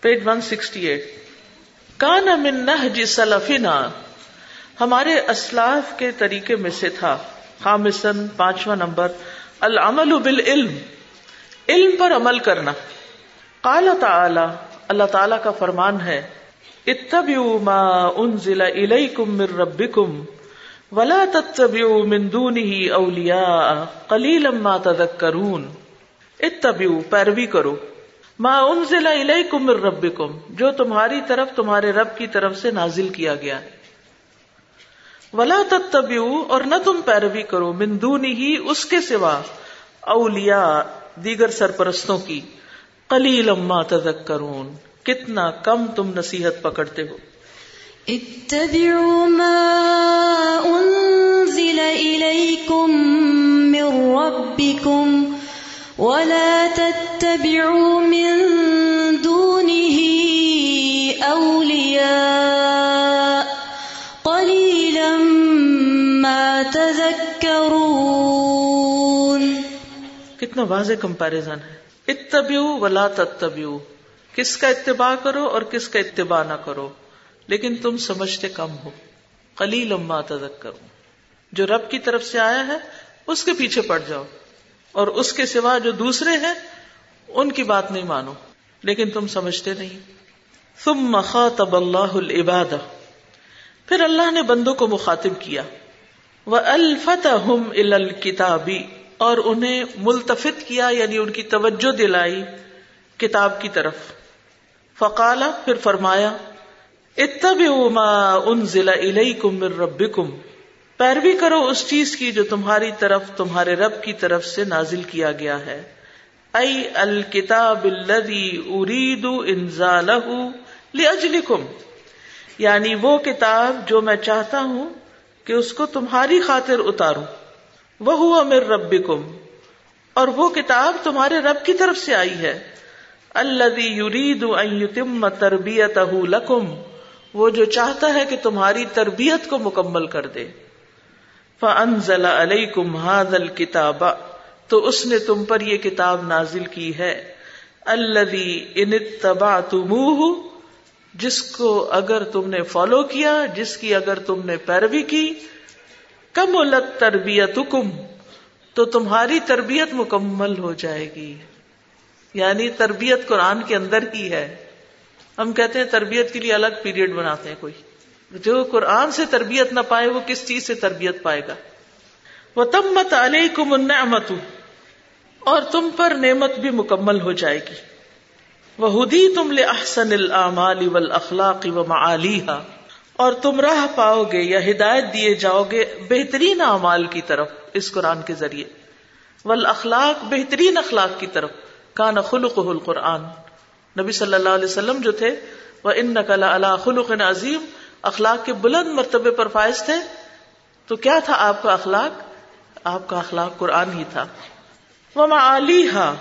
Page one sixty eight. کان من نہج سلفنا۔ ہمارے اسلاف کے طریقے میں سے تھا۔ خامسن پانچواں نمبر۔ العمل بالعلم۔ علم پر عمل کرنا۔ قال تعالی۔ اللہ تعالی کا فرمان ہے۔ اتبعوا ما انزل الیکم من ربکم۔ ولا تتبعوا من دونه اولیاء۔ قلیلا ما تذکرون۔ اتبعوا، پیروی کرو۔ ما انزل الیکم من ربکم، جو تمہاری طرف، تمہارے رب کی طرف سے نازل کیا گیا۔ ولا تتبعوا، اور نہ تم پیروی کرو، من دونه اس کے سوا اولیاء، دیگر سرپرستوں کی۔ قلیل ما تذکرون، کتنا کم تم نصیحت پکڑتے ہو۔ اتبعوا ما انزل الیکم من ربکم ولا تتبعوا من دونه اولیاء قلیلا ما تذکرون کتنا واضح کمپیرزن ہے۔ اتبعوا ولا تتبعوا۔ کس کا اتباع کرو اور کس کا اتباع نہ کرو۔ لیکن تم سمجھتے کم ہو۔ قلیل ما تذکرون جو رب کی طرف سے آیا ہے، اس کے پیچھے پڑ جاؤ۔ اور اس کے سوا جو دوسرے ہیں، ان کی بات نہیں مانو۔ لیکن تم سمجھتے نہیں۔ ثم خاطب اللہ العباد پھر اللہ نے بندوں کو مخاطب کیا۔ وہ الفتحم الکتابی اور انہیں ملتفت کیا یعنی ان کی توجہ دلائی کتاب کی طرف۔ فقالا، پھر فرمایا، اتبعوا ما انزل الیکم من ربکم۔ پیروی کرو اس چیز کی جو تمہاری طرف، تمہارے رب کی طرف سے نازل کیا گیا ہے۔ ائی الکتاب الذی ارید انزالہ لاجلکم یعنی وہ کتاب جو میں چاہتا ہوں کہ اس کو تمہاری خاطر اتاروں۔ وہ ہوا مر ربکم۔ اور وہ کتاب تمہارے رب کی طرف سے آئی ہے۔ الذی یرید ان یتم تربیتہ لکم۔ وہ جو چاہتا ہے کہ تمہاری تربیت کو مکمل کر دے۔ فَأَنزَلَ عَلَيْكُمْ هَذَا الْكِتَابَ، تو اس نے تم پر یہ کتاب نازل کی ہے۔ الَّذِي إِنِ اتَّبَعْتُمُوهُ، جس کو اگر تم نے فالو کیا، جس کی اگر تم نے پیروی کی۔ کملت تربیتکم تو تمہاری تربیت مکمل ہو جائے گی۔ یعنی تربیت قرآن کے اندر کی ہے۔ ہم کہتے ہیں تربیت کے لیے الگ پیریڈ بناتے ہیں کوئی۔ جو قرآن سے تربیت نہ پائے، وہ کس چیز سے تربیت پائے گا؟ وہ تمت علیہ کو اور تم پر نعمت بھی مکمل ہو جائے گی۔ وہ ہدی تم لے احسن العمال اخلاق و معلیحا اور تم راہ پاؤ گے یا ہدایت دیے جاؤ گے بہترین اعمال کی طرف اس قرآن کے ذریعے۔ ول اخلاق بہترین اخلاق کی طرف۔ کا نخلق القرآن۔ نبی صلی اللہ علیہ وسلم جو تھے وہ ان نقل اللہ خلق عظیم اخلاق کے بلند مرتبے پر فائز تھے، تو کیا تھا آپ کا اخلاق؟ آپ کا اخلاق قرآن ہی تھا۔ وما علیحا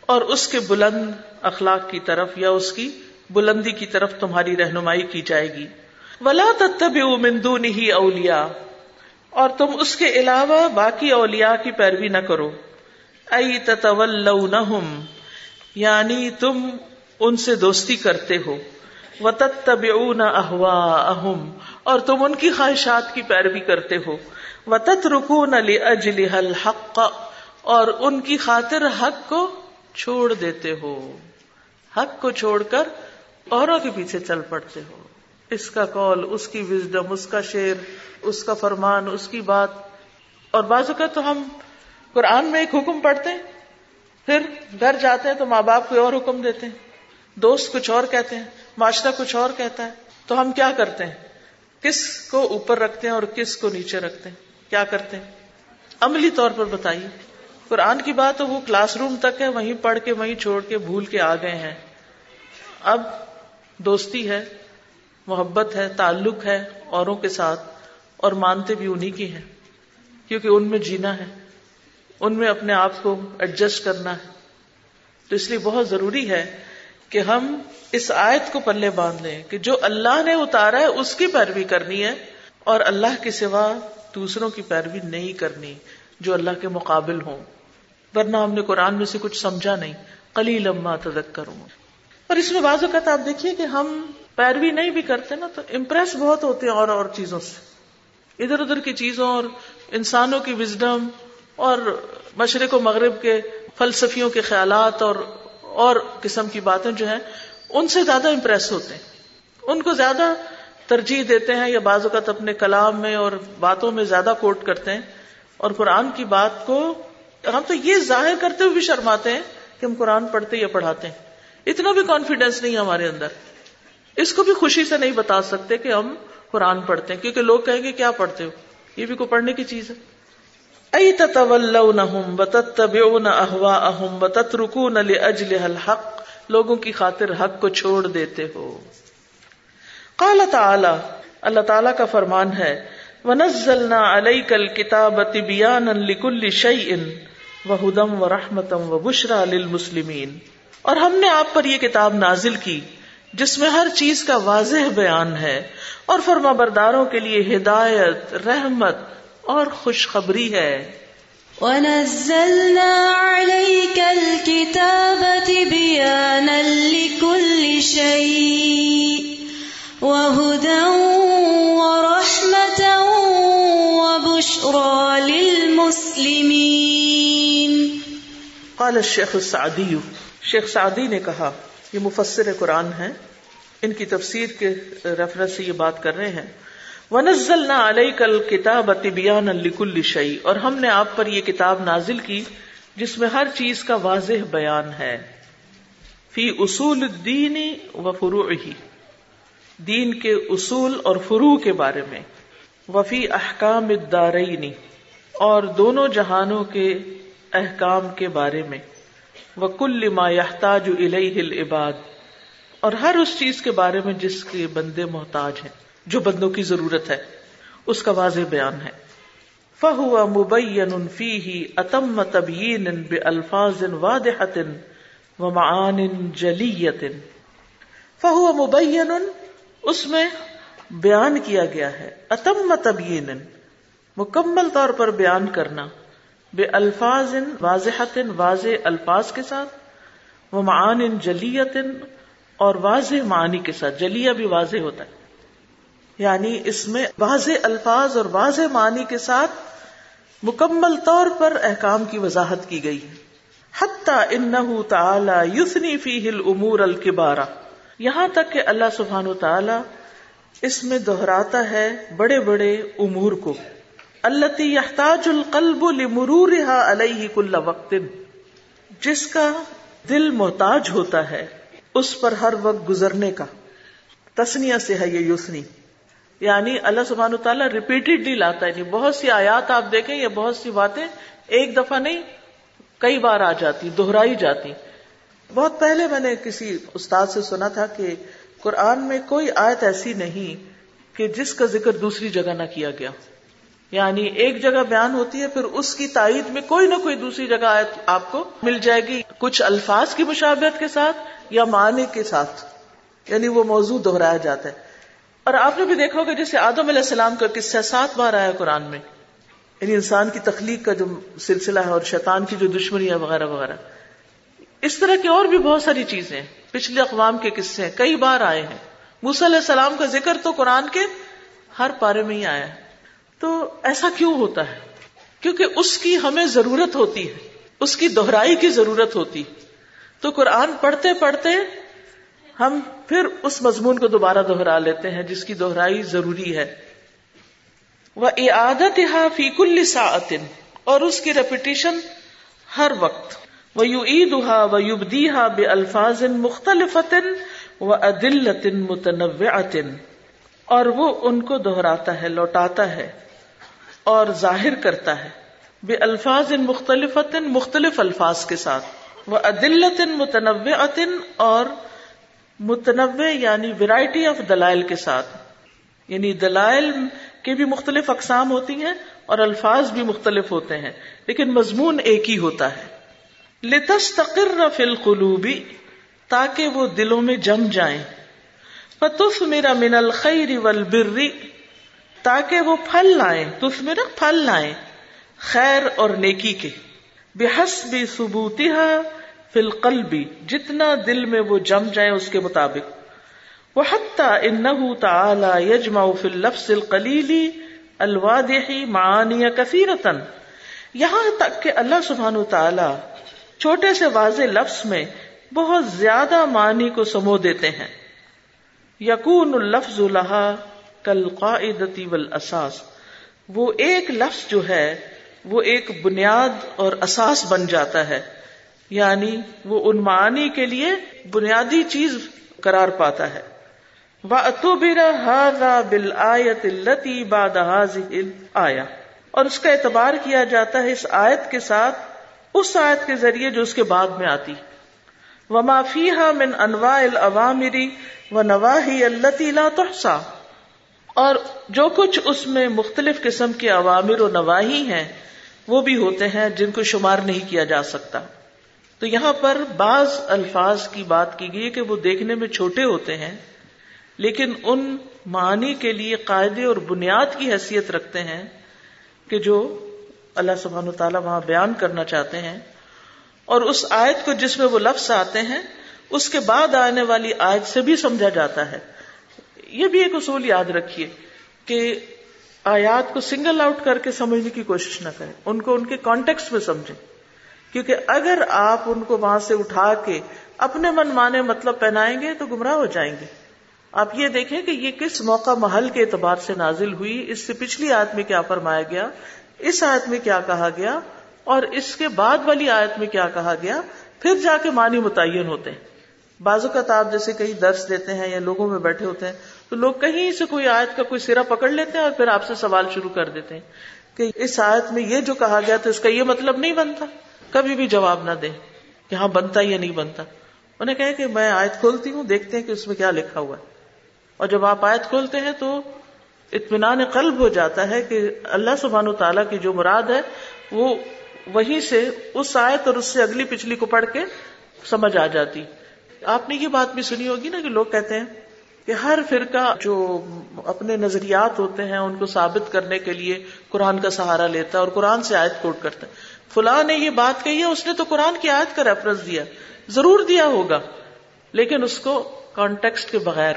اور اس کے بلند اخلاق کی طرف یا اس کی بلندی کی طرف تمہاری رہنمائی کی جائے گی۔ ولا تب مندو ہی اولیا اور تم اس کے علاوہ باقی اولیا کی پیروی نہ کرو۔ ائی تطول یعنی تم ان سے دوستی کرتے ہو۔ و تب احوا اہم اور تم ان کی خواہشات کی پیروی کرتے ہو۔ و تت رکون حق اور ان کی خاطر حق کو چھوڑ دیتے ہو۔ حق کو چھوڑ کر اوروں کے پیچھے چل پڑتے ہو۔ اس کا کال اس کی وزڈم اس کا شعر، اس کا فرمان، اس کی بات۔ اور بعض اوقات تو ہم قرآن میں ایک حکم پڑھتے ہیں، پھر گھر جاتے ہیں تو ماں باپ کوئی اور حکم دیتے ہیں، دوست کچھ اور کہتے ہیں۔ معاشرہ کچھ اور کہتا ہے، تو ہم کیا کرتے ہیں؟ کس کو اوپر رکھتے ہیں اور کس کو نیچے رکھتے ہیں؟ کیا کرتے ہیں؟ عملی طور پر بتائیے۔ قرآن کی بات وہ کلاس روم تک ہے، وہیں پڑھ کے، وہیں چھوڑ کے، بھول کے آ گئے ہیں۔ اب دوستی ہے، محبت ہے، تعلق ہے اوروں کے ساتھ، اور مانتے بھی انہیں کی ہیں۔ کیونکہ ان میں جینا ہے، ان میں اپنے آپ کو ایڈجسٹ کرنا ہے۔ تو اس لیے بہت ضروری ہے کہ ہم اس آیت کو پلے باندھ لیں کہ جو اللہ نے اتارا ہے، اس کی پیروی کرنی ہے اور اللہ کے سوا دوسروں کی پیروی نہیں کرنی جو اللہ کے مقابل ہوں۔ ورنہ ہم نے قرآن میں سے کچھ سمجھا نہیں۔ کلی لما تدک کروں اور اس میں بعض اوقات آپ دیکھیے کہ ہم پیروی نہیں بھی کرتے نا، تو امپریس بہت ہوتے ہیں اور اور چیزوں سے۔ ادھر ادھر کی چیزوں اور انسانوں کی وزڈم اور مشرق و مغرب کے فلسفیوں کے خیالات اور اور قسم کی باتیں جو ہیں، ان سے زیادہ امپریس ہوتے ہیں۔ ان کو زیادہ ترجیح دیتے ہیں یا بعض اوقات اپنے کلام میں اور باتوں میں زیادہ کوٹ کرتے ہیں۔ اور قرآن کی بات کو ہم تو یہ ظاہر کرتے ہوئے بھی شرماتے ہیں کہ ہم قرآن پڑھتے یا پڑھاتے ہیں۔ اتنا بھی کانفیڈینس نہیں ہمارے اندر۔ اس کو بھی خوشی سے نہیں بتا سکتے کہ ہم قرآن پڑھتے ہیں، کیونکہ لوگ کہیں گے، کیا پڑھتے ہو؟ یہ بھی کوئی پڑھنے کی چیز ہے۔ ائی تتولونہم وتتبعون اہواءہم وتترکون لاجلها الحق؟ لوگوں کی خاطر حق کو چھوڑ دیتے ہو۔ قال تعالی، اللہ تعالی کا فرمان ہے، وَنَزَّلْنَا عَلَيْكَ الْكِتَابَ تِبِيَانًا لِكُلِّ شَيْءٍ وَهُدًى وَرَحْمَةً وَبُشْرَى لِلْمُسْلِمِينَ۔ اور ہم نے آپ پر یہ کتاب نازل کی، جس میں ہر چیز کا واضح بیان ہے۔ اور فرما برداروں کے لیے ہدایت، رحمت اور خوشخبری ہے۔ ونزلنا عليك الكتاب تبيانا لكل شيء وهدى ورحمة وبشرى للمسلمين۔ قال الشیخ السعدی شیخ سعدی نے کہا یہ مفسر قرآن ہے ان کی تفسیر کے ریفرنس سے یہ بات کر رہے ہیں۔ ونزلنا علیک الکتاب تبیانا لکل شیء اور ہم نے آپ پر یہ کتاب نازل کی، جس میں ہر چیز کا واضح بیان ہے۔ فی اصول الدین و فروعہ دین کے اصول اور فروع کے بارے میں۔ وفی احکام الدارین اور دونوں جہانوں کے احکام کے بارے میں۔ وکل ما یحتاج الیہ العباد۔ اور ہر اس چیز کے بارے میں جس کے بندے محتاج ہیں۔ جو بندوں کی ضرورت ہے، اس کا واضح بیان ہے۔ فہو مبین فیہ اتم تبیین بالفاظ واضحۃ ومعان جلیت فہو مبین، اس میں بیان کیا گیا ہے۔ اتم تبیین، مکمل طور پر بیان کرنا۔ بے الفاظ واضح واضح الفاظ کے ساتھ۔ وہ معان جلیت اور واضح معنی کے ساتھ۔ جلیہ بھی واضح ہوتا ہے۔ یعنی اس میں واضح الفاظ اور واضح معنی کے ساتھ مکمل طور پر احکام کی وضاحت کی گئی ہے۔ حتی انہو تعالی یثنی فیہ الامور الکبارہ یہاں تک کہ اللہ سبحانہ تعالی اس میں دہراتا ہے بڑے بڑے امور کو۔ التی یحتاج القلب لمرورها علیہ کل وقت۔ جس کا دل محتاج ہوتا ہے، اس پر ہر وقت گزرنے کا۔ تسنیہ سے ہے یہ یوسنی یعنی اللہ سبحانہ تعالیٰ ریپیٹڈلی لاتا ہے۔ بہت سی آیات آپ دیکھیں یا بہت سی باتیں ایک دفعہ نہیں، کئی بار آ جاتی، دہرائی جاتی۔ بہت پہلے میں نے کسی استاد سے سنا تھا کہ قرآن میں کوئی آیت ایسی نہیں کہ جس کا ذکر دوسری جگہ نہ کیا گیا۔ یعنی ایک جگہ بیان ہوتی ہے، پھر اس کی تائید میں کوئی نہ کوئی دوسری جگہ آیت آپ کو مل جائے گی کچھ الفاظ کی مشابہت کے ساتھ یا معنی کے ساتھ۔ یعنی وہ موضوع دہرایا جاتا ہے۔ اور آپ نے بھی دیکھا ہوگا جیسے آدم علیہ السلام کا قصہ سات بار آیا قرآن میں۔ یعنی انسان کی تخلیق کا جو سلسلہ ہے اور شیطان کی جو دشمنی ہے وغیرہ وغیرہ۔ اس طرح کی اور بھی بہت ساری چیزیں پچھلے اقوام کے قصے کئی بار آئے ہیں۔ موسی علیہ السلام کا ذکر تو قرآن کے ہر پارے میں ہی آیا ہے۔ تو ایسا کیوں ہوتا ہے؟ کیونکہ اس کی ہمیں ضرورت ہوتی ہے۔ اس کی دوہرائی کی ضرورت ہوتی۔ تو قرآن پڑھتے پڑھتے ہم پھر اس مضمون کو دوبارہ دوہرا لیتے ہیں جس کی دوہرائی ضروری ہے۔ وہ عادت فیق الساطن اور اس کی ریپیٹیشن ہر وقت۔ وہ یو عید ہا و یوبدی ہا بے الفاظ مختلف و عدل متنوع اور وہ ان کو دوہراتا ہے، لوٹاتا ہے اور ظاہر کرتا ہے۔ بے الفاظ ان مختلف مختلف الفاظ کے ساتھ۔ وہ عدلت متنوع اور متنوع یعنی ویرائٹی آف دلائل کے ساتھ۔ یعنی دلائل کی بھی مختلف اقسام ہوتی ہیں اور الفاظ بھی مختلف ہوتے ہیں، لیکن مضمون ایک ہی ہوتا ہے۔ لتس تقر فل قلوبی تاکہ وہ دلوں میں جم جائیں۔ فتف میرا من الخیر والبر، تاکہ وہ پھل لائیں۔ تف میرا پھل لائیں، خیر اور نیکی کے۔ بحسب ثبوتها فل قلبی، جتنا دل میں وہ جم جائے اس کے مطابق۔ وہ حتیٰ ان تعالی یجما فل لفظ القلیلی الوادی معانی کثیرتن یہاں تک کہ اللہ سبحان تعالی چھوٹے سے واضح لفظ میں بہت زیادہ معنی کو سمو دیتے ہیں۔ یقون الفظ الحا کل قاعدتی والاساس۔ وہ ایک لفظ جو ہے، وہ ایک بنیاد اور اساس بن جاتا ہے۔ یعنی وہ ان معانی کے لیے بنیادی چیز قرار پاتا ہے۔ بل آیت التی باد آیا اور اس کا اعتبار کیا جاتا ہے اس آیت کے ساتھ، اس آیت کے ذریعے جو اس کے بعد میں آتی۔ و معافی من انواع العوامری و نواحی التی لا تحصا اور جو کچھ اس میں مختلف قسم کے عوامر و نواحی ہیں، وہ بھی ہوتے ہیں جن کو شمار نہیں کیا جا سکتا۔ تو یہاں پر بعض الفاظ کی بات کی گئی کہ وہ دیکھنے میں چھوٹے ہوتے ہیں، لیکن ان معنی کے لیے قاعدے اور بنیاد کی حیثیت رکھتے ہیں کہ جو اللہ سبحان و تعالیٰ وہاں بیان کرنا چاہتے ہیں۔ اور اس آیت کو جس میں وہ لفظ آتے ہیں، اس کے بعد آنے والی آیت سے بھی سمجھا جاتا ہے۔ یہ بھی ایک اصول یاد رکھیے کہ آیات کو سنگل آؤٹ کر کے سمجھنے کی کوشش نہ کریں، ان کو ان کے کانٹیکس میں سمجھیں۔ کیونکہ اگر آپ ان کو وہاں سے اٹھا کے اپنے من مانے مطلب پہنائیں گے تو گمراہ ہو جائیں گے۔ آپ یہ دیکھیں کہ یہ کس موقع محل کے اعتبار سے نازل ہوئی، اس سے پچھلی آیت میں کیا فرمایا گیا، اس آیت میں کیا کہا گیا، اور اس کے بعد والی آیت میں کیا کہا گیا، پھر جا کے معنی متعین ہوتے ہیں۔ بازو کا آپ جیسے کہیں درس دیتے ہیں یا لوگوں میں بیٹھے ہوتے ہیں، تو لوگ کہیں سے کوئی آیت کا کوئی سرا پکڑ لیتے ہیں اور پھر آپ سے سوال شروع کر دیتے ہیں کہ اس آیت میں یہ جو کہا گیا تو اس کا یہ مطلب نہیں بنتا۔ کبھی بھی جواب نہ دیں کہ ہاں بنتا یا نہیں بنتا۔ انہیں کہیں کہ میں آیت کھولتی ہوں، دیکھتے ہیں کہ اس میں کیا لکھا ہوا ہے۔ اور جب آپ آیت کھولتے ہیں تو اطمینان قلب ہو جاتا ہے کہ اللہ سبحان و تعالیٰ کی جو مراد ہے، وہ وہیں سے اس آیت اور اس سے اگلی پچھلی کو پڑھ کے سمجھ آ جاتی۔ آپ نے یہ بات بھی سنی ہوگی نا کہ لوگ کہتے ہیں کہ ہر فرقہ جو اپنے نظریات ہوتے ہیں، ان کو ثابت کرنے کے لیے قرآن کا سہارا لیتا ہے اور قرآن سے آیت کوٹ کرتا ہے۔ فلاں نے یہ بات کہی ہے، اس نے تو قرآن کی آیت کا ریفرنس دیا۔ ضرور دیا ہوگا۔ لیکن اس کو کانٹیکسٹ کے بغیر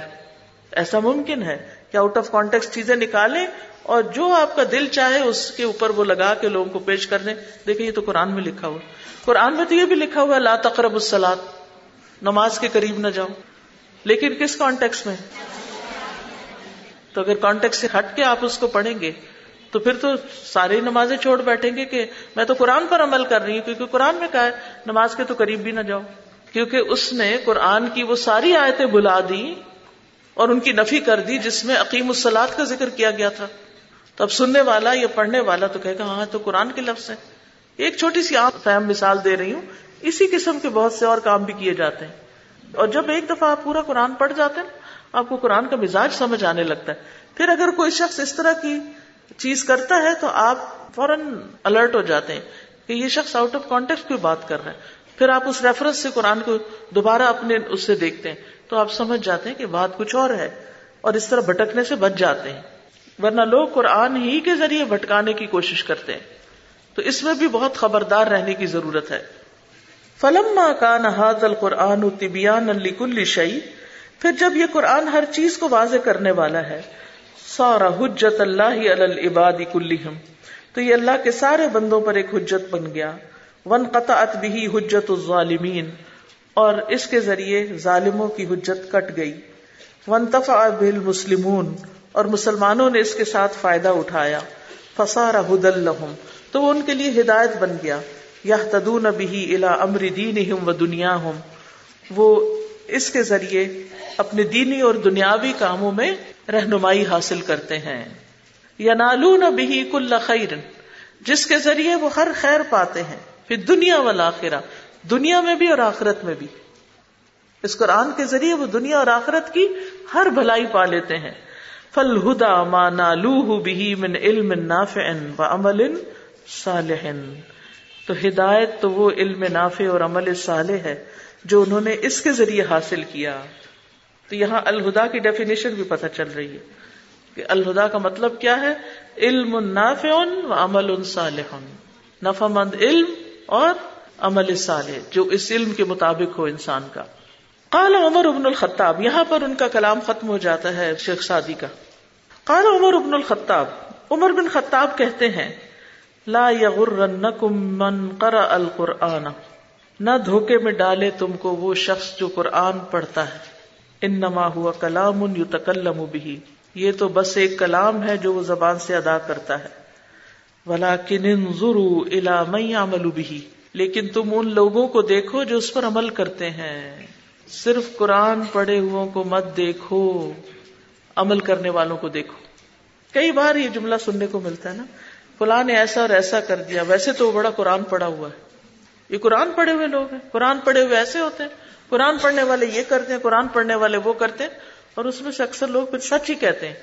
ایسا ممکن ہے کہ آؤٹ آف کانٹیکس چیزیں نکالیں اور جو آپ کا دل چاہے اس کے اوپر وہ لگا کے لوگوں کو پیش کر دیں۔ دیکھیں، یہ تو قرآن میں لکھا ہوا قرآن میں تو یہ بھی لکھا ہوا لا تقرب السلاد نماز کے قریب نہ جاؤ۔ لیکن کس کانٹیکس میں؟ تو اگر کانٹیکس سے ہٹ کے آپ اس کو پڑھیں گے تو پھر تو ساری نمازیں چھوڑ بیٹھیں گے کہ میں تو قرآن پر عمل کر رہی ہوں، کیونکہ قرآن میں کہا ہے، نماز کے تو قریب بھی نہ جاؤ۔ کیونکہ اس نے قرآن کی وہ ساری آیتیں بلا دی اور ان کی نفی کر دی جس میں عقیم السلاد کا ذکر کیا گیا تھا۔ تو اب سننے والا یا پڑھنے والا تو کہے گا ہاں تو قرآن کے لفظ ہے ایک چھوٹی سی آپ فہم مثال دے رہی ہوں۔ اسی قسم کے بہت سے اور کام بھی کیے جاتے ہیں۔ اور جب ایک دفعہ آپ پورا قرآن پڑھ جاتے ہیں، آپ کو قرآن کا مزاج سمجھ آنے لگتا ہے۔ پھر اگر کوئی شخص اس طرح کی چیز کرتا ہے تو آپ فوراً الرٹ ہو جاتے ہیں کہ یہ شخص آؤٹ آف کانٹیکٹ کی بات کر رہا ہے۔ پھر آپ اس ریفرنس سے قرآن کو دوبارہ اپنے اس سے دیکھتے ہیں۔ تو آپ سمجھ جاتے ہیں کہ بات کچھ اور ہے اور اس طرح بھٹکنے سے بچ جاتے ہیں۔ ورنہ لوگ قرآن ہی کے ذریعے بھٹکانے کی کوشش کرتے ہیں۔ تو اس میں بھی بہت خبردار رہنے کی ضرورت ہے۔ فلم کا نہاد القرآن طبیان علی کل شعی پھر جب یہ قرآن ہر چیز کو واضح کرنے والا ہے سارا حجت اللہ العبادی کلیم تو یہ اللہ کے سارے بندوں پر ایک حجت بن گیا۔ ون قطع بھی حجت الظالمین۔ اور اس کے ذریعے ظالموں کی حجت کٹ گئی۔ ون تفا بل مسلمون اور مسلمانوں نے اس کے ساتھ فائدہ اٹھایا۔ فسارا ہد الحم تو وہ ان کے لیے ہدایت بن گیا۔ یا تدون بھی الا امر دین و دنیا ہوں وہ اس کے ذریعے اپنے دینی اور دنیاوی کاموں میں رہنمائی حاصل کرتے ہیں۔ یا نالون بھی کل خیر، جس کے ذریعے وہ ہر خیر پاتے ہیں پھر دنیا والا دنیا میں بھی اور آخرت میں بھی۔ اس قرآن کے ذریعے وہ دنیا اور آخرت کی ہر بھلائی پا لیتے ہیں۔ فل ہدا مانا لوہ بھی من علم نافع و عمل صالح۔ تو ہدایت تو وہ علم نافع اور عمل صالح ہے جو انہوں نے اس کے ذریعے حاصل کیا۔ تو یہاں الہدا کی ڈیفینیشن بھی پتہ چل رہی ہے کہ الہدا کا مطلب کیا ہے؟ علم نافع و عمل صالح نفع مند علم اور عمل صالح، جو اس علم کے مطابق ہو انسان کا۔ قال عمر ابن الخطاب، یہاں پر ان کا کلام ختم ہو جاتا ہے شیخ سعدی کا۔ قال عمر ابن الخطاب، عمر بن خطاب کہتے ہیں، لا یغرنکم من قرأ القرآن۔ نہ دھوکے میں ڈالے تم کو وہ شخص جو قرآن پڑھتا ہے۔ انما ہوا کلام ان یتکلم به، یہ تو بس ایک کلام ہے جو وہ زبان سے ادا کرتا ہے۔ ولیکن انظروا الى من يعمل به، لیکن تم ان لوگوں کو دیکھو جو اس پر عمل کرتے ہیں۔ صرف قرآن پڑھے ہو کو مت دیکھو، عمل کرنے والوں کو دیکھو۔ کئی بار یہ جملہ سننے کو ملتا ہے نا، فلاں نے ایسا اور ایسا کر دیا، ویسے تو وہ بڑا قرآن پڑھا ہوا ہے۔ یہ قرآن پڑھے ہوئے لوگ ہیں، قرآن پڑھے ہوئے ایسے ہوتے ہیں۔ قرآن پڑھنے والے یہ کرتے ہیں، قرآن پڑھنے والے وہ کرتے ہیں، اور اس میں سے اکثر لوگ پھر سچ ہی کہتے ہیں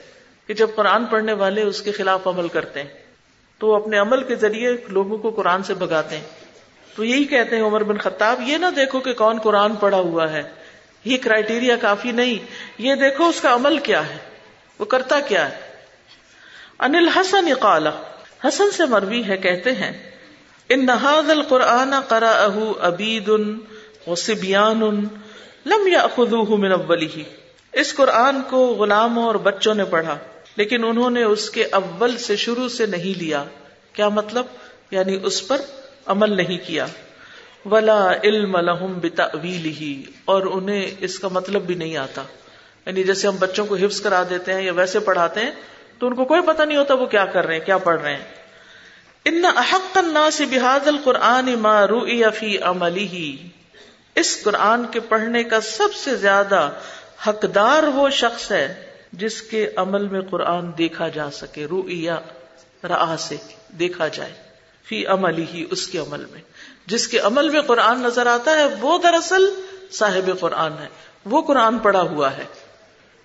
کہ جب قرآن پڑھنے والے اس کے خلاف عمل کرتے ہیں، تو وہ اپنے عمل کے ذریعے لوگوں کو قرآن سے بگاتے ہیں۔ تو یہی کہتے ہیں عمر بن خطاب، یہ نہ دیکھو کہ کون قرآن پڑا ہوا ہے۔ یہ کرائٹیریا کافی نہیں، یہ دیکھو اس کا عمل کیا ہے، وہ کرتا کیا ہے۔ انل حسن قال، حسن سے مروی ہے، کہتے ہیں، ان نہاد القرآن کرا اہ ابید و سبیان لم یا خدو من اولی اس قرآن کو غلاموں اور بچوں نے پڑھا، لیکن انہوں نے اس کے اول سے شروع سے نہیں لیا۔ کیا مطلب؟ یعنی اس پر عمل نہیں کیا۔ ولا علم لہم بتاویلہ اور انہیں اس کا مطلب بھی نہیں آتا۔ یعنی جیسے ہم بچوں کو حفظ کرا دیتے ہیں یا ویسے پڑھاتے ہیں، تو ان کو کوئی پتہ نہیں ہوتا وہ کیا کر رہے ہیں، کیا پڑھ رہے ہیں۔ ان احق الناس بهذا القرآن ما رؤي في عمله اس قرآن کے پڑھنے کا سب سے زیادہ حقدار وہ شخص ہے جس کے عمل میں قرآن دیکھا جا سکے رویا را سے دیکھا جائے۔ فی عمل ہی اس کے عمل میں۔ جس کے عمل میں قرآن نظر آتا ہے، وہ دراصل صاحب قرآن ہے۔ وہ قرآن پڑا ہوا ہے۔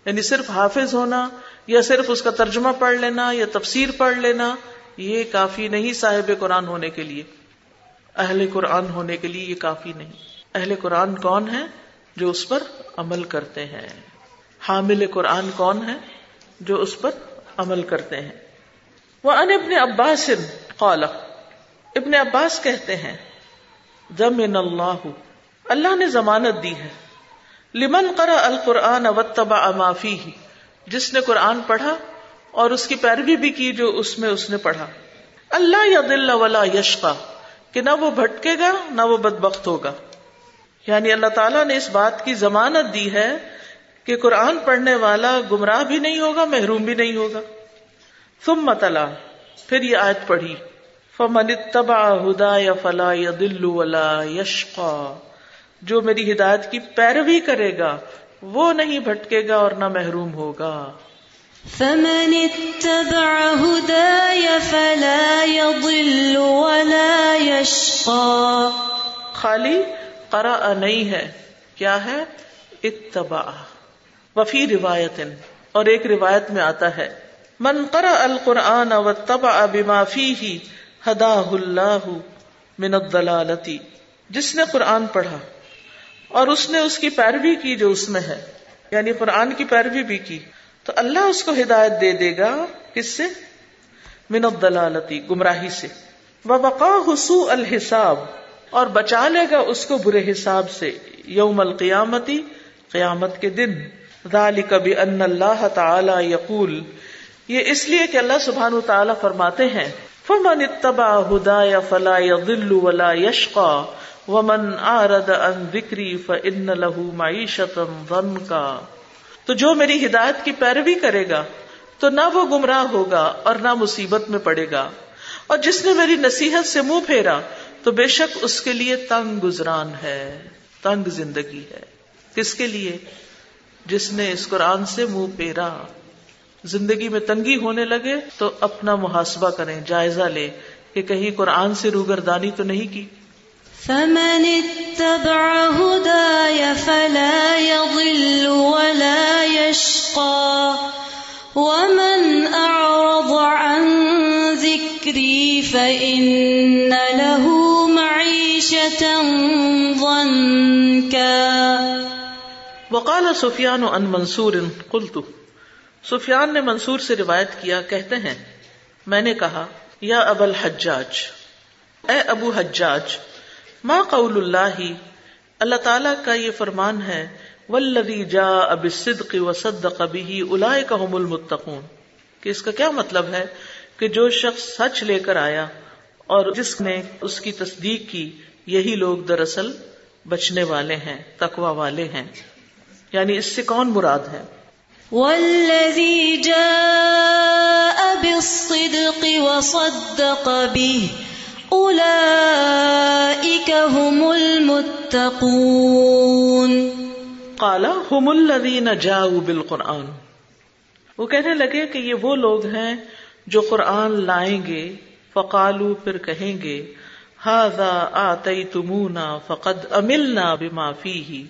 یعنی صرف حافظ ہونا، یا صرف اس کا ترجمہ پڑھ لینا، یا تفسیر پڑھ لینا، یہ کافی نہیں صاحب قرآن ہونے کے لیے۔ اہل قرآن ہونے کے لیے یہ کافی نہیں۔ اہل قرآن کون ہے جو اس پر عمل کرتے ہیں؟ حامل قرآن کون ہے جو اس پر عمل کرتے ہیں؟ وہ ان ابن عباس قال، ابن عباس کہتے ہیں ضمن اللہ اللہ نے ضمانت دی ہے، لمن قرأ القرآن واتبع ما فیہ، جس نے قرآن پڑھا اور اس کی پیروی بھی کی جو اس میں اس نے پڑھا۔ اللہ یا ولا یشقا کہ نہ وہ بھٹکے گا، نہ وہ بدبخت ہوگا۔ یعنی اللہ تعالیٰ نے اس بات کی ضمانت دی ہے کہ قرآن پڑھنے والا گمراہ بھی نہیں ہوگا محروم بھی نہیں ہوگا۔ ثم متلا پھر یہ آیت پڑھی۔ فمن اتبع ہدا یا فلا یا دلو ولا یشقا جو میری ہدایت کی پیروی کرے گا وہ نہیں بھٹکے گا اور نہ محروم ہوگا۔ فمن اتبع هداي فلا يضل ولا يشقى۔ خالی قرأ نہیں ہے۔ کیا ہے؟ اتبع وفی روایت۔ اور ایک روایت میں آتا ہے۔ من قرأ القرآن واتبع بما فيه هداه الله من الضلالتی۔ جس نے قرآن پڑھا اور اس نے اس کی پیروی کی جو اس میں ہے یعنی قرآن کی پیروی بھی کی، تو اللہ اس کو ہدایت دے دے گا کس سے؟ من الضلالتی، گمراہی سے۔ وبقا حسو الحساب۔ اور بچا لے گا اس کو برے حساب سے یوم القیامتی، قیامت کے دن۔ ذالک بان اللہ تعالی یقول۔ یہ اس لیے کہ اللہ سبحانہ تعالی فرماتے ہیں، فمن اتبع هدايا فلا يضل ولا يشقى۔ ومن اعرض عن ذکری فان له معيشة ضنكا۔ تو جو میری ہدایت کی پیروی کرے گا، تو نہ وہ گمراہ ہوگا اور نہ مصیبت میں پڑے گا۔ اور جس نے میری نصیحت سے منہ پھیرا تو بے شک اس کے لیے تنگ گزران ہے، تنگ زندگی ہے۔ کس کے لیے؟ جس نے اس قرآن سے منہ پھیرا۔ زندگی میں تنگی ہونے لگے تو اپنا محاسبہ کریں، جائزہ لے کہ کہیں قرآن سے روگردانی تو نہیں کی۔ فمن اتبع فلا يضل ولا يشقى۔ ومن أعرض عن ذكري فإن له معيشة ضنكا وقال سفیان ان منصور قلت سفیان نے منصور سے روایت کیا، کہتے ہیں، میں نے کہا، یا ابل حجاج اے ابو حجاج، ما قول اللہ اللہ تعالی کا یہ فرمان ہے ولدی جا اب صدق و صد کبھی الا کا المتقون۔ کہ اس کا کیا مطلب ہے؟ کہ جو شخص سچ لے کر آیا اور جس نے اس کی تصدیق کی، یہی لوگ دراصل بچنے والے ہیں تقوا والے ہیں۔ یعنی اس سے کون مراد ہے؟ والذي جاء بالصدق وصدق به أولئك هم المتقون۔ قال، هم الذين جاءوا بالقرآن. وہ کہنے لگے کہ یہ وہ لوگ ہیں جو قرآن لائیں گے فقالو پھر کہیں گے ہاضا آتی تمونا فقد املنا بما فیہ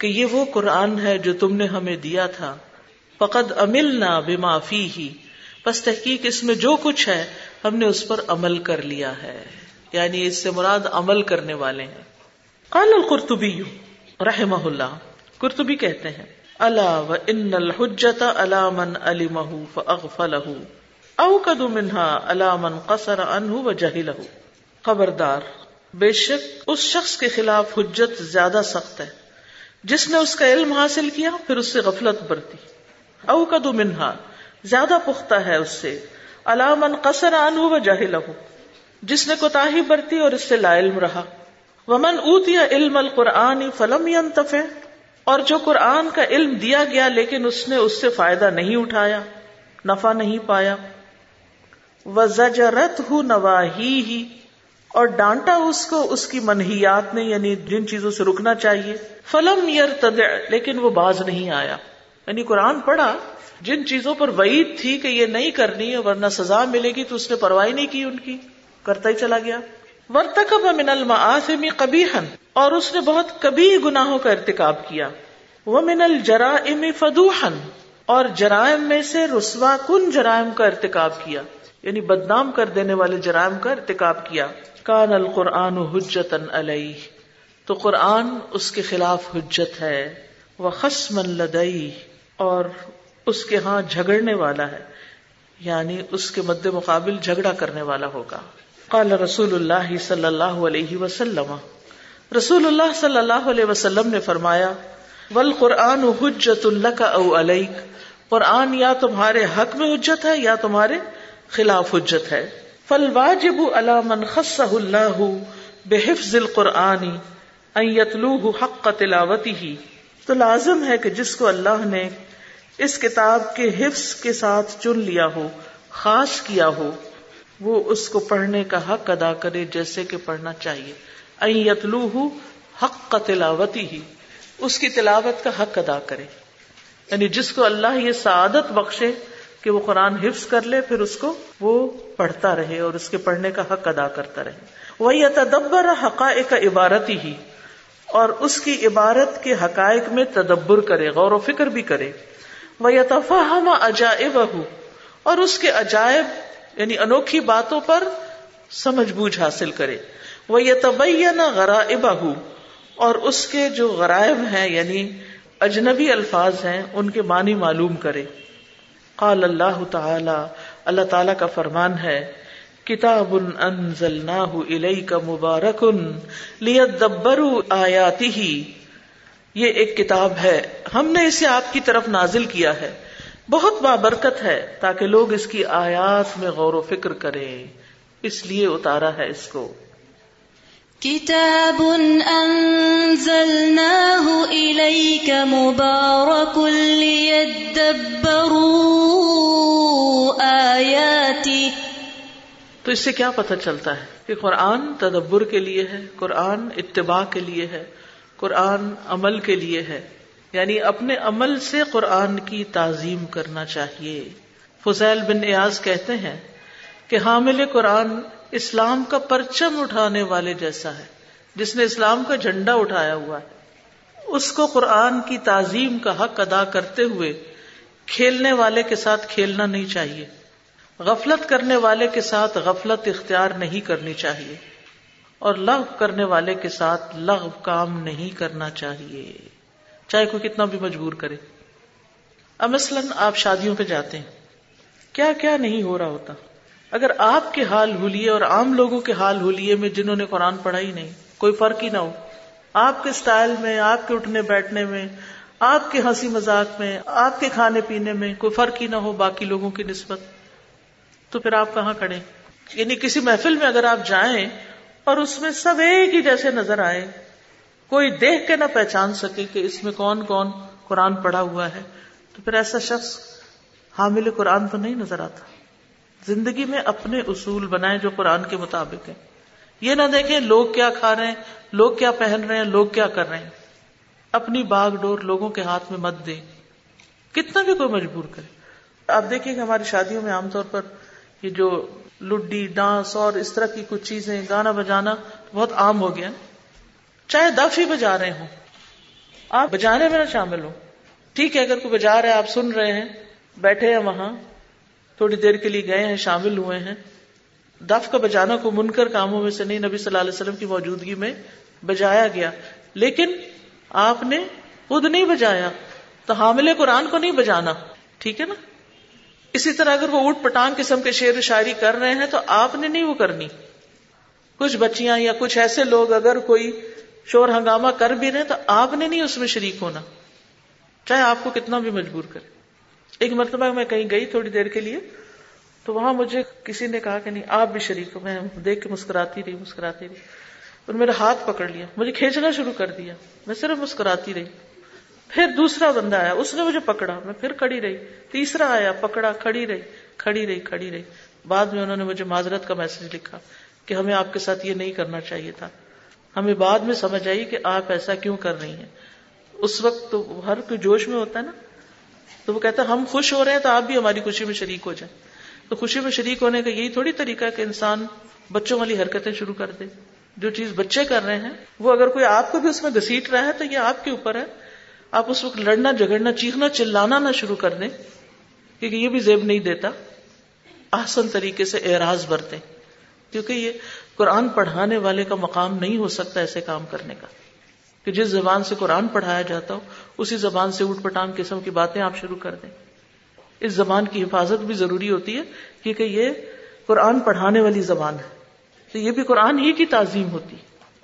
کہ یہ وہ قرآن ہے جو تم نے ہمیں دیا تھا، فقد املنا بما فیہ بس تحقیق اس میں جو کچھ ہے، ہم نے اس پر عمل کر لیا ہے۔ یعنی اس سے مراد عمل کرنے والے ہیں۔ قال القرطبی رحمہ اللہ۔ قرطبی کہتے ہیں اللہ و ان الحجت علا من علمہ فاغفلہ، او قد منها علا من قصر عنہ وجہلہ خبردار، بے شک اس شخص کے خلاف حجت زیادہ سخت ہے۔ جس نے اس کا علم حاصل کیا، پھر اس سے غفلت برتی۔ او قد منها زیادہ پختہ ہے اس سے۔ علامن قصر عنہ وجہلہ جس نے کوتاہی برتی اور اس سے لا علم رہا۔ ومن اوتی علم القرآن فلم ينتفع اور جو قرآن کا علم دیا گیا لیکن اس نے اس سے فائدہ نہیں اٹھایا، نفع نہیں پایا۔ وزجرت ہوں نواہی ہی اور ڈانٹا اس کو، اس کی منہیات نے یعنی جن چیزوں سے رکنا چاہیے۔ فلم یر لیکن وہ باز نہیں آیا۔ یعنی قرآن پڑھا، جن چیزوں پر وعید تھی کہ یہ نہیں کرنی ورنہ سزا ملے گی تو اس نے پرواہ نہیں کی ان کی۔ کرتا ہی چلا گیا۔ ورتکب من المعاصم قبیحا اور اس نے بہت کبھی گناہوں کا ارتکاب کیا۔ وہ من الجرائم فدوحا، اور جرائم میں سے رسوا کن جرائم کا ارتکاب کیا؟ یعنی بدنام کر دینے والے جرائم کا ارتکاب کیا۔ کان القرآن حجتا علیہ، تو قرآن اس کے خلاف حجت ہے۔ وہ خسم لدئی اور اس کے ہاں جھگڑنے والا ہے۔ یعنی اس کے مد مقابل جھگڑا کرنے والا ہوگا۔ قال رسول اللہ صلی اللہ علیہ وسلم رسول اللہ صلی اللہ علیہ وسلم نے فرمایا ول قرآن حجت اللہ کا او علیک قرآن یا تمہارے حق میں حجت ہے یا تمہارے خلاف حجت ہے۔ فل واجب علامن خص اللہ بحفظ القرآن یتلوہ حق تلاوتی ہی تو لازم ہے کہ جس کو اللہ نے اس کتاب کے حفظ کے ساتھ چن لیا ہو، خاص کیا ہو، وہ اس کو پڑھنے کا حق ادا کرے جیسے کہ پڑھنا چاہیے۔ حق کا تلاوتی ہی اس کی تلاوت کا حق ادا کرے۔ یعنی جس کو اللہ یہ سعادت بخشے کہ وہ قرآن حفظ کر لے، پھر اس کو وہ پڑھتا رہے اور اس کے پڑھنے کا حق ادا کرتا رہے۔ وہ یہ تدبر حقائق عبارتی ہی اور اس کی عبارت کے حقائق میں تدبر کرے، غور و فکر بھی کرے۔ وہ یتفہم عجائب اور اس کے عجائب یعنی انوکھی باتوں پر سمجھ بوجھ حاصل کرے۔ وہ یہ یتبین غرائب اور اس کے جو غرائب ہیں یعنی اجنبی الفاظ ہیں، ان کے معنی معلوم کرے۔ قال اللہ تعالی اللہ تعالی کا فرمان ہے، کتاب انزلناہ الیک مبارک لیدبروا آیاتہ یہ ایک کتاب ہے۔ ہم نے اسے آپ کی طرف نازل کیا ہے۔ بہت بابرکت ہے، تاکہ لوگ اس کی آیات میں غور و فکر کریں۔ اس لیے اتارا ہے اس کو۔ کتاب مبارک آیاتی تو اس سے کیا پتہ چلتا ہے کہ قرآن تدبر کے لیے ہے، قرآن اتباع کے لیے ہے، قرآن عمل کے لیے ہے۔ یعنی اپنے عمل سے قرآن کی تعظیم کرنا چاہیے۔ فضیل بن ایاز کہتے ہیں کہ حامل قرآن اسلام کا پرچم اٹھانے والے جیسا ہے۔ جس نے اسلام کا جھنڈا اٹھایا ہوا ہے۔ اس کو قرآن کی تعظیم کا حق ادا کرتے ہوئے کھیلنے والے کے ساتھ کھیلنا نہیں چاہیے۔ غفلت کرنے والے کے ساتھ غفلت اختیار نہیں کرنی چاہیے۔ اور لغ کرنے والے کے ساتھ لغ کام نہیں کرنا چاہیے۔ چاہے کوئی کتنا بھی مجبور کرے۔ اب مثلاً آپ شادیوں پہ جاتے ہیں۔ کیا کیا نہیں ہو رہا ہوتا؟ اگر آپ کے حال ہولیے اور عام لوگوں کے حال ہولیے میں جنہوں نے قرآن پڑھا ہی نہیں، کوئی فرق ہی نہ ہو۔ آپ کے سٹائل میں، آپ کے اٹھنے بیٹھنے میں، آپ کے ہنسی مذاق میں، آپ کے کھانے پینے میں کوئی فرق ہی نہ ہو باقی لوگوں کی نسبت۔ تو پھر آپ کہاں کھڑے؟ یعنی کسی محفل میں اگر آپ جائیں اور اس میں سب ایک ہی جیسے نظر آئے، کوئی دیکھ کے نہ پہچان سکے کہ اس میں کون کون قرآن پڑھا ہوا ہے۔ تو پھر ایسا شخص حامل قرآن تو نہیں نظر آتا۔ زندگی میں اپنے اصول بنائے جو قرآن کے مطابق ہیں۔ یہ نہ دیکھیں لوگ کیا کھا رہے ہیں، لوگ کیا پہن رہے ہیں، لوگ کیا کر رہے ہیں۔ اپنی باغ ڈور لوگوں کے ہاتھ میں مت دیں۔ کتنا بھی کوئی مجبور کرے۔ آپ دیکھیں کہ ہماری شادیوں میں عام طور پر یہ جو لڈی، ڈانس اور اس طرح کی کچھ چیزیں، گانا بجانا بہت عام ہو گیا۔ چاہے دف ہی بجا رہے ہوں، آپ بجانے میں نہ شامل ہو ٹھیک ہے، اگر کوئی بجا رہے آپ سن رہے ہیں، بیٹھے ہیں وہاں تھوڑی دیر کے لیے گئے ہیں، شامل ہوئے ہیں۔ دف کا بجانا کو منکر کاموں میں سے نہیں، نبی صلی اللہ علیہ وسلم کی موجودگی میں بجایا گیا۔ لیکن آپ نے خود نہیں بجایا، تو حامل قرآن کو نہیں بجانا۔ ٹھیک ہے نا؟ اسی طرح اگر وہ اٹھ پٹانگ قسم کے شعر و شاعری کر رہے ہیں، تو آپ نے نہیں وہ کرنی۔ کچھ بچیاں یا کچھ ایسے لوگ اگر کوئی شور ہنگامہ کر بھی رہے تو آپ نے نہیں اس میں شریک ہونا۔ چاہے آپ کو کتنا بھی مجبور کرے۔ ایک مرتبہ میں کہیں گئی تھوڑی دیر کے لیے، تو وہاں مجھے کسی نے کہا کہ نہیں، آپ بھی شریک ہو، میں دیکھ کے مسکراتی رہی مسکراتی رہی۔ اور میرا ہاتھ پکڑ لیا، مجھے کھینچنا شروع کر دیا۔ میں صرف مسکراتی رہی۔ پھر دوسرا بندہ آیا، اس نے مجھے پکڑا، میں پھر کھڑی رہی۔ تیسرا آیا، پکڑا، کھڑی رہی کھڑی رہی کھڑی رہی۔ بعد میں انہوں نے مجھے معذرت کا میسج لکھا کہ ہمیں آپ کے ساتھ یہ نہیں کرنا چاہیے تھا۔ ہمیں بعد میں سمجھ آئی کہ آپ ایسا کیوں کر رہی ہیں۔ اس وقت تو ہر کوئی جوش میں ہوتا ہے نا۔ تو وہ کہتا ہے، ہم خوش ہو رہے ہیں تو آپ بھی ہماری خوشی میں شریک ہو جائیں۔ تو خوشی میں شریک ہونے کا یہی تھوڑی طریقہ ہے کہ انسان بچوں والی حرکتیں شروع کر دے۔ جو چیز بچے کر رہے ہیں، وہ اگر کوئی آپ کو بھی اس میں گسیٹ رہا ہے تو یہ آپ کے اوپر ہے۔ آپ اس وقت لڑنا، جھگڑنا، چیخنا، چلانا نہ شروع کر دیں، کیونکہ یہ بھی زیب نہیں دیتا۔ آسن طریقے سے اعراض برتیں۔ کیونکہ یہ قرآن پڑھانے والے کا مقام نہیں ہو سکتا ایسے کام کرنے کا۔ کہ جس زبان سے قرآن پڑھایا جاتا ہو، اسی زبان سے اٹھ پٹانگ قسم کی باتیں آپ شروع کر دیں۔ اس زبان کی حفاظت بھی ضروری ہوتی ہے، کیونکہ یہ قرآن پڑھانے والی زبان ہے۔ تو یہ بھی قرآن ہی کی تعظیم ہوتی۔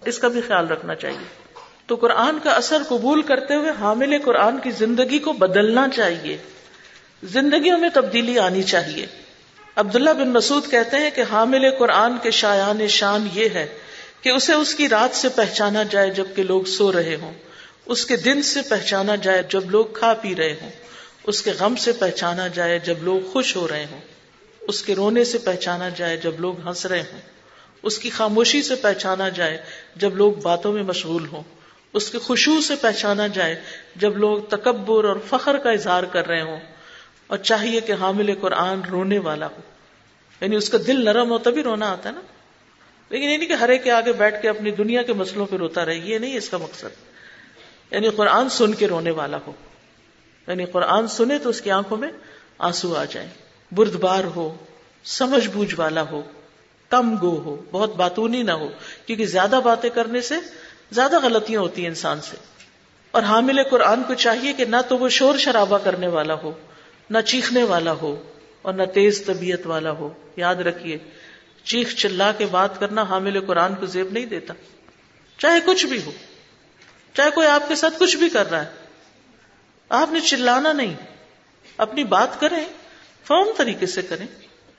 اس کا بھی خیال رکھنا چاہیے۔ تو قرآن کا اثر قبول کرتے ہوئے حامل قرآن کی زندگی کو بدلنا چاہیے۔ زندگیوں میں تبدیلی آنی چاہیے۔ عبداللہ بن مسعود کہتے ہیں کہ حامل قرآن کے شایان شان یہ ہے کہ اسے اس کی رات سے پہچانا جائے جبکہ لوگ سو رہے ہوں۔ اس کے دن سے پہچانا جائے جب لوگ کھا پی رہے ہوں۔ اس کے غم سے پہچانا جائے جب لوگ خوش ہو رہے ہوں۔ اس کے رونے سے پہچانا جائے جب لوگ ہنس رہے ہوں۔ اس کی خاموشی سے پہچانا جائے جب لوگ باتوں میں مشغول ہوں۔ اس کے خوشبو سے پہچانا جائے جب لوگ تکبر اور فخر کا اظہار کر رہے ہوں۔ اور چاہیے کہ حامل قرآن رونے والا ہو۔ یعنی اس کا دل نرم ہو تبھی رونا آتا ہے نا۔ لیکن یعنی کہ ہر ایک کے آگے بیٹھ کے اپنی دنیا کے مسلوں پہ روتا رہے، یہ نہیں اس کا مقصد۔ یعنی قرآن سن کے رونے والا ہو۔ یعنی قرآن سنے تو اس کی آنکھوں میں آنسو آ جائیں۔ بردبار ہو، سمجھ بوجھ والا ہو، کم گو ہو، بہت باتونی نہ ہو۔ کیونکہ زیادہ باتیں کرنے سے زیادہ غلطیاں ہوتی ہیں انسان سے۔ اور حامل قرآن کو چاہیے کہ نہ تو وہ شور شرابہ کرنے والا ہو، نہ چیخنے والا ہو اور نہ تیز طبیعت والا ہو۔ یاد رکھیے چیخ چلا کے بات کرنا حامل قرآن کو زیب نہیں دیتا۔ چاہے کچھ بھی ہو۔ چاہے کوئی آپ کے ساتھ کچھ بھی کر رہا ہے۔ آپ نے چلانا نہیں۔ اپنی بات کریں۔ فارم طریقے سے کریں۔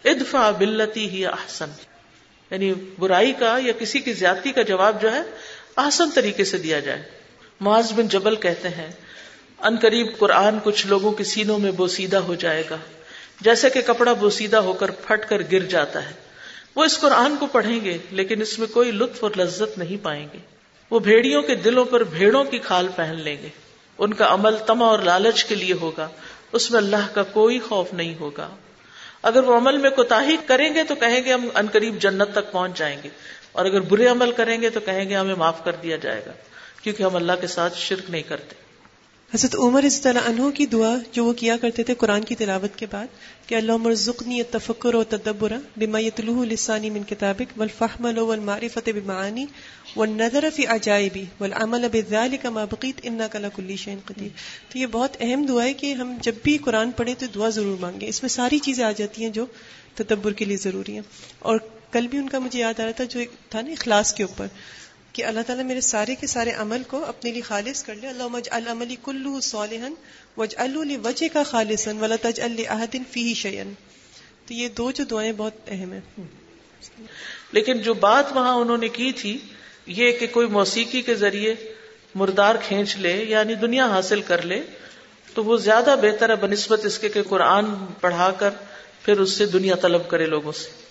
ادفا بلتی ہی احسن۔ یعنی برائی کا یا کسی کی زیادتی کا جواب جو ہے آسن طریقے سے دیا جائے۔ معاذ بن جبل کہتے ہیں، ان قریب قرآن کچھ لوگوں کے سینوں میں بوسیدہ ہو جائے گا۔ جیسے کہ کپڑا بوسیدہ ہو کر پھٹ کر گر جاتا ہے۔ وہ اس قرآن کو پڑھیں گے، لیکن اس میں کوئی لطف اور لذت نہیں پائیں گے۔ وہ بھیڑیوں کے دلوں پر بھیڑوں کی کھال پہن لیں گے۔ ان کا عمل تما اور لالچ کے لیے ہوگا۔ اس میں اللہ کا کوئی خوف نہیں ہوگا۔ اگر وہ عمل میں کوتا کریں گے تو کہیں گے ہم ان قریب جنت تک پہنچ جائیں گے۔ اور اگر برے عمل کریں گے تو کہیں گے ہمیں معاف کر دیا جائے گا، کیونکہ ہم اللہ کے ساتھ شرک نہیں کرتے۔ حضرت عمر اس طرح انہوں کی دعا جو وہ کیا کرتے تھے قرآن کی تلاوت کے بعد کہ اللہ عمر ذکنی تفکر و تدبر بما يتلوه لسانی من کتابک والفحم لو والمعرفت بمعانی والنظر فی عجائبی والعمل بذالک ما بقیت انکا لکلی شین قدیر۔ تو یہ بہت اہم دعا ہے کہ ہم جب بھی قرآن پڑھیں تو دعا ضرور مانگیں۔ اس میں ساری چیزیں آ جاتی ہیں جو تدبر کے لیے ضروری ہیں۔ اور کل بھی ان کا مجھے یاد آ رہا تھا جو ایک تھا نا اخلاص کے اوپر۔ کہ اللہ تعالیٰ میرے سارے کے سارے عمل کو اپنے لیے خالص کر لے۔ اللہ مج الملی کلو صالحن وج وجہ کا خالصن ولا تج الدن فی شعین تو یہ دو جو دعائیں بہت اہم ہیں۔ لیکن جو بات وہاں انہوں نے کی تھی، یہ کہ کوئی موسیقی کے ذریعے مردار کھینچ لے یعنی دنیا حاصل کر لے، تو وہ زیادہ بہتر ہے بنسبت اس کے کہ قرآن پڑھا کر پھر اس سے دنیا طلب کرے لوگوں سے۔